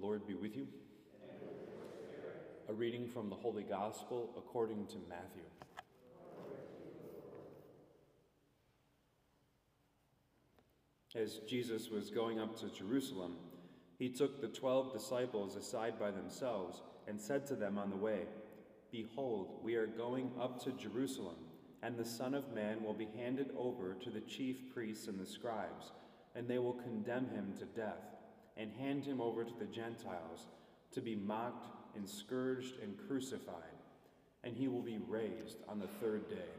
Lord be with you. A reading from the Holy Gospel according to Matthew. As Jesus was going up to Jerusalem, he took the twelve disciples aside by themselves and said to them on the way, Behold, we are going up to Jerusalem, and the Son of Man will be handed over to the chief priests and the scribes, and they will condemn him to death, and hand him over to the Gentiles to be mocked and scourged and crucified, and he will be raised on the third day.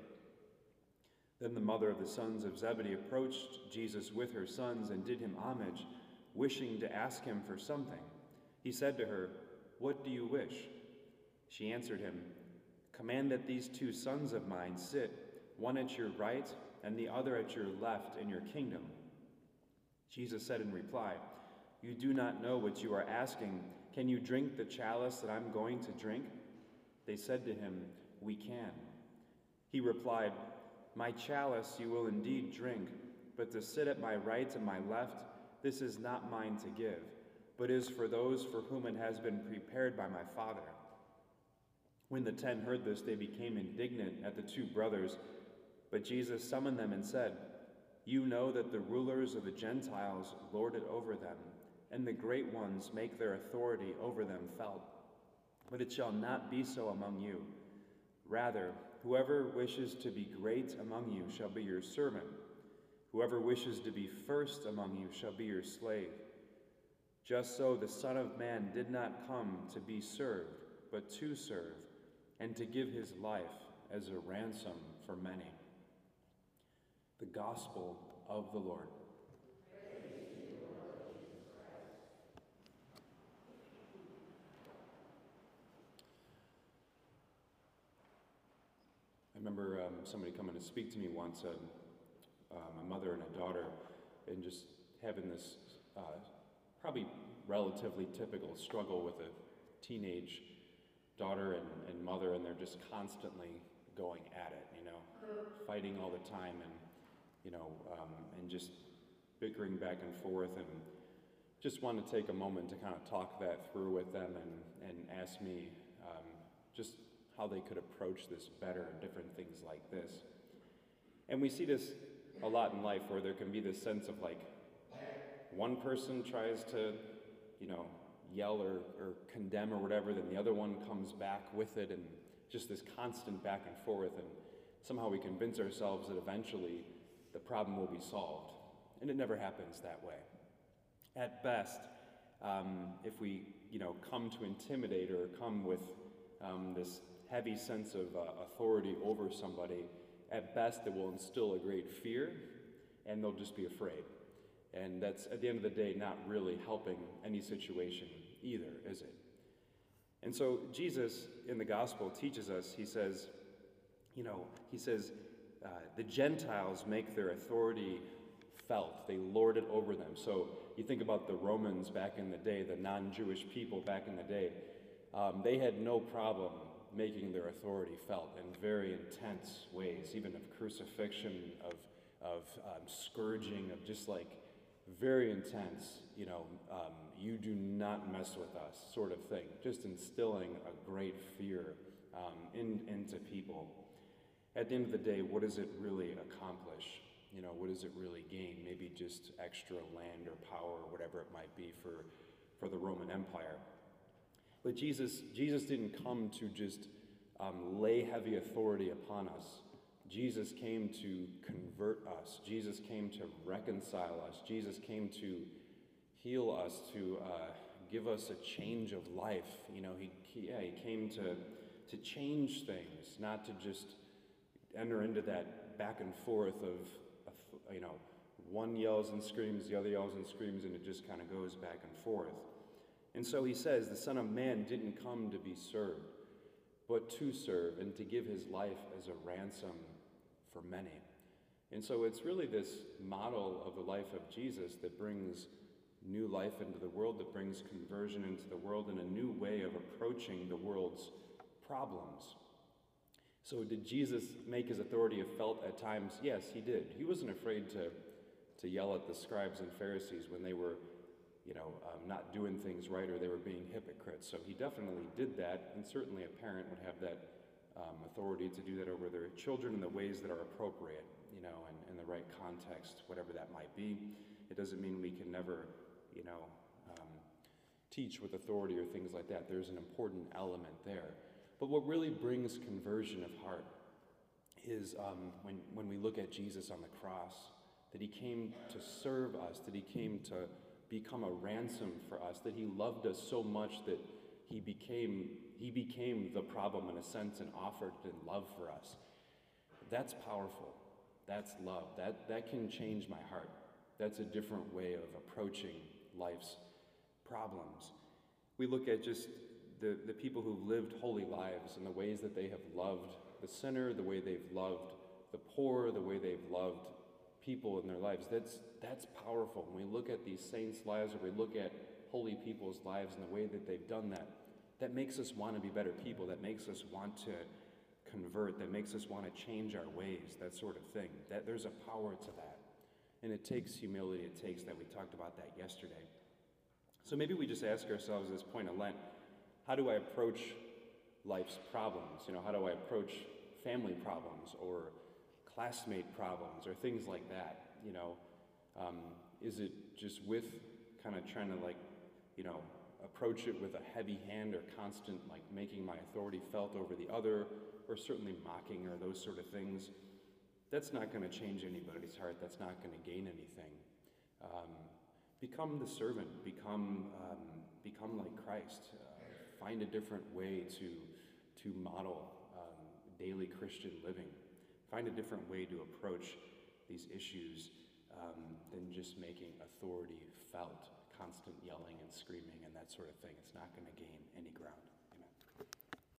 Then the mother of the sons of Zebedee approached Jesus with her sons and did him homage, wishing to ask him for something. He said to her, What do you wish? She answered him, Command that these two sons of mine sit, one at your right and the other at your left in your kingdom. Jesus said in reply, You do not know what you are asking. Can you drink the chalice that I'm going to drink? They said to him, We can. He replied, My chalice you will indeed drink, but to sit at my right and my left, this is not mine to give, but is for those for whom it has been prepared by my Father. When the ten heard this, they became indignant at the two brothers. But Jesus summoned them and said, You know that the rulers of the Gentiles lord it over them, and the great ones make their authority over them felt. But it shall not be so among you. Rather, whoever wishes to be great among you shall be your servant. Whoever wishes to be first among you shall be your slave. Just so the Son of Man did not come to be served, but to serve and to give his life as a ransom for many. The Gospel of the Lord. I remember um, somebody coming to speak to me once, uh, uh, my mother and a daughter, and just having this uh, probably relatively typical struggle with a teenage daughter and, and mother, and they're just constantly going at it, you know, fighting all the time, and you know, um, and just bickering back and forth, and just wanted to take a moment to kind of talk that through with them and, and ask me um, just how they could approach this better and different things like this. And we see this a lot in life where there can be this sense of like one person tries to, you know, yell or, or condemn or whatever, then the other one comes back with it, and just this constant back and forth. And somehow we convince ourselves that eventually the problem will be solved. And it never happens that way. At best, um, if we you know, come to intimidate or come with um, this heavy sense of uh, authority over somebody, at best it will instill a great fear and they'll just be afraid. And that's, at the end of the day, not really helping any situation either, is it? And so Jesus in the gospel teaches us, he says, you know, he says, uh, the Gentiles make their authority felt. They lord it over them. So you think about the Romans back in the day, the non Jewish people back in the day, um, they had no problem making their authority felt in very intense ways, even of crucifixion, of, of um, scourging, of just like very intense, you know, um, you do not mess with us sort of thing, just instilling a great fear um, in, into people. At the end of the day, what does it really accomplish? You know, what does it really gain? Maybe just extra land or power or whatever it might be for, for the Roman Empire. But Jesus, Jesus didn't come to just um, lay heavy authority upon us. Jesus came to convert us. Jesus came to reconcile us. Jesus came to heal us, to uh, give us a change of life. You know, he, he, yeah, he came to, to change things, not to just enter into that back and forth of, you know, one yells and screams, the other yells and screams, and it just kind of goes back and forth. And so he says, the Son of Man didn't come to be served, but to serve and to give his life as a ransom for many. And so it's really this model of the life of Jesus that brings new life into the world, that brings conversion into the world, and a new way of approaching the world's problems. So, did Jesus make his authority felt at times? Yes, he did. He wasn't afraid to, to yell at the scribes and Pharisees when they were you know, um, not doing things right or they were being hypocrites. So he definitely did that, and certainly a parent would have that um, authority to do that over their children in the ways that are appropriate, you know, and in the right context, whatever that might be. It doesn't mean we can never, you know, um, teach with authority or things like that. There's an important element there. But what really brings conversion of heart is um, when, when we look at Jesus on the cross, that he came to serve us, that he came to become a ransom for us, that he loved us so much that he became, he became the problem in a sense and offered in love for us. That's powerful. That's love. That, that can change my heart. That's a different way of approaching life's problems. We look at just the, the people who've lived holy lives and the ways that they have loved the sinner, the way they've loved the poor, the way they've loved people in their lives. That's, that's powerful. When we look at these saints' lives or we look at holy people's lives and the way that they've done that, that makes us want to be better people. That makes us want to convert. That makes us want to change our ways, that sort of thing. That there's a power to that. And it takes humility. It takes that. We talked about that yesterday. So maybe we just ask ourselves at this point of Lent, how do I approach life's problems? You know, how do I approach family problems or classmate problems or things like that? You know, um, is it just with kind of trying to like, you know, approach it with a heavy hand or constant like making my authority felt over the other or certainly mocking or those sort of things? That's not going to change anybody's heart. That's not going to gain anything. Um, become the servant. Become um, become like Christ. Uh, find a different way to to model um, daily Christian living. Find a different way to approach these issues um, than just making authority felt, constant yelling and screaming and that sort of thing. It's not going to gain any ground.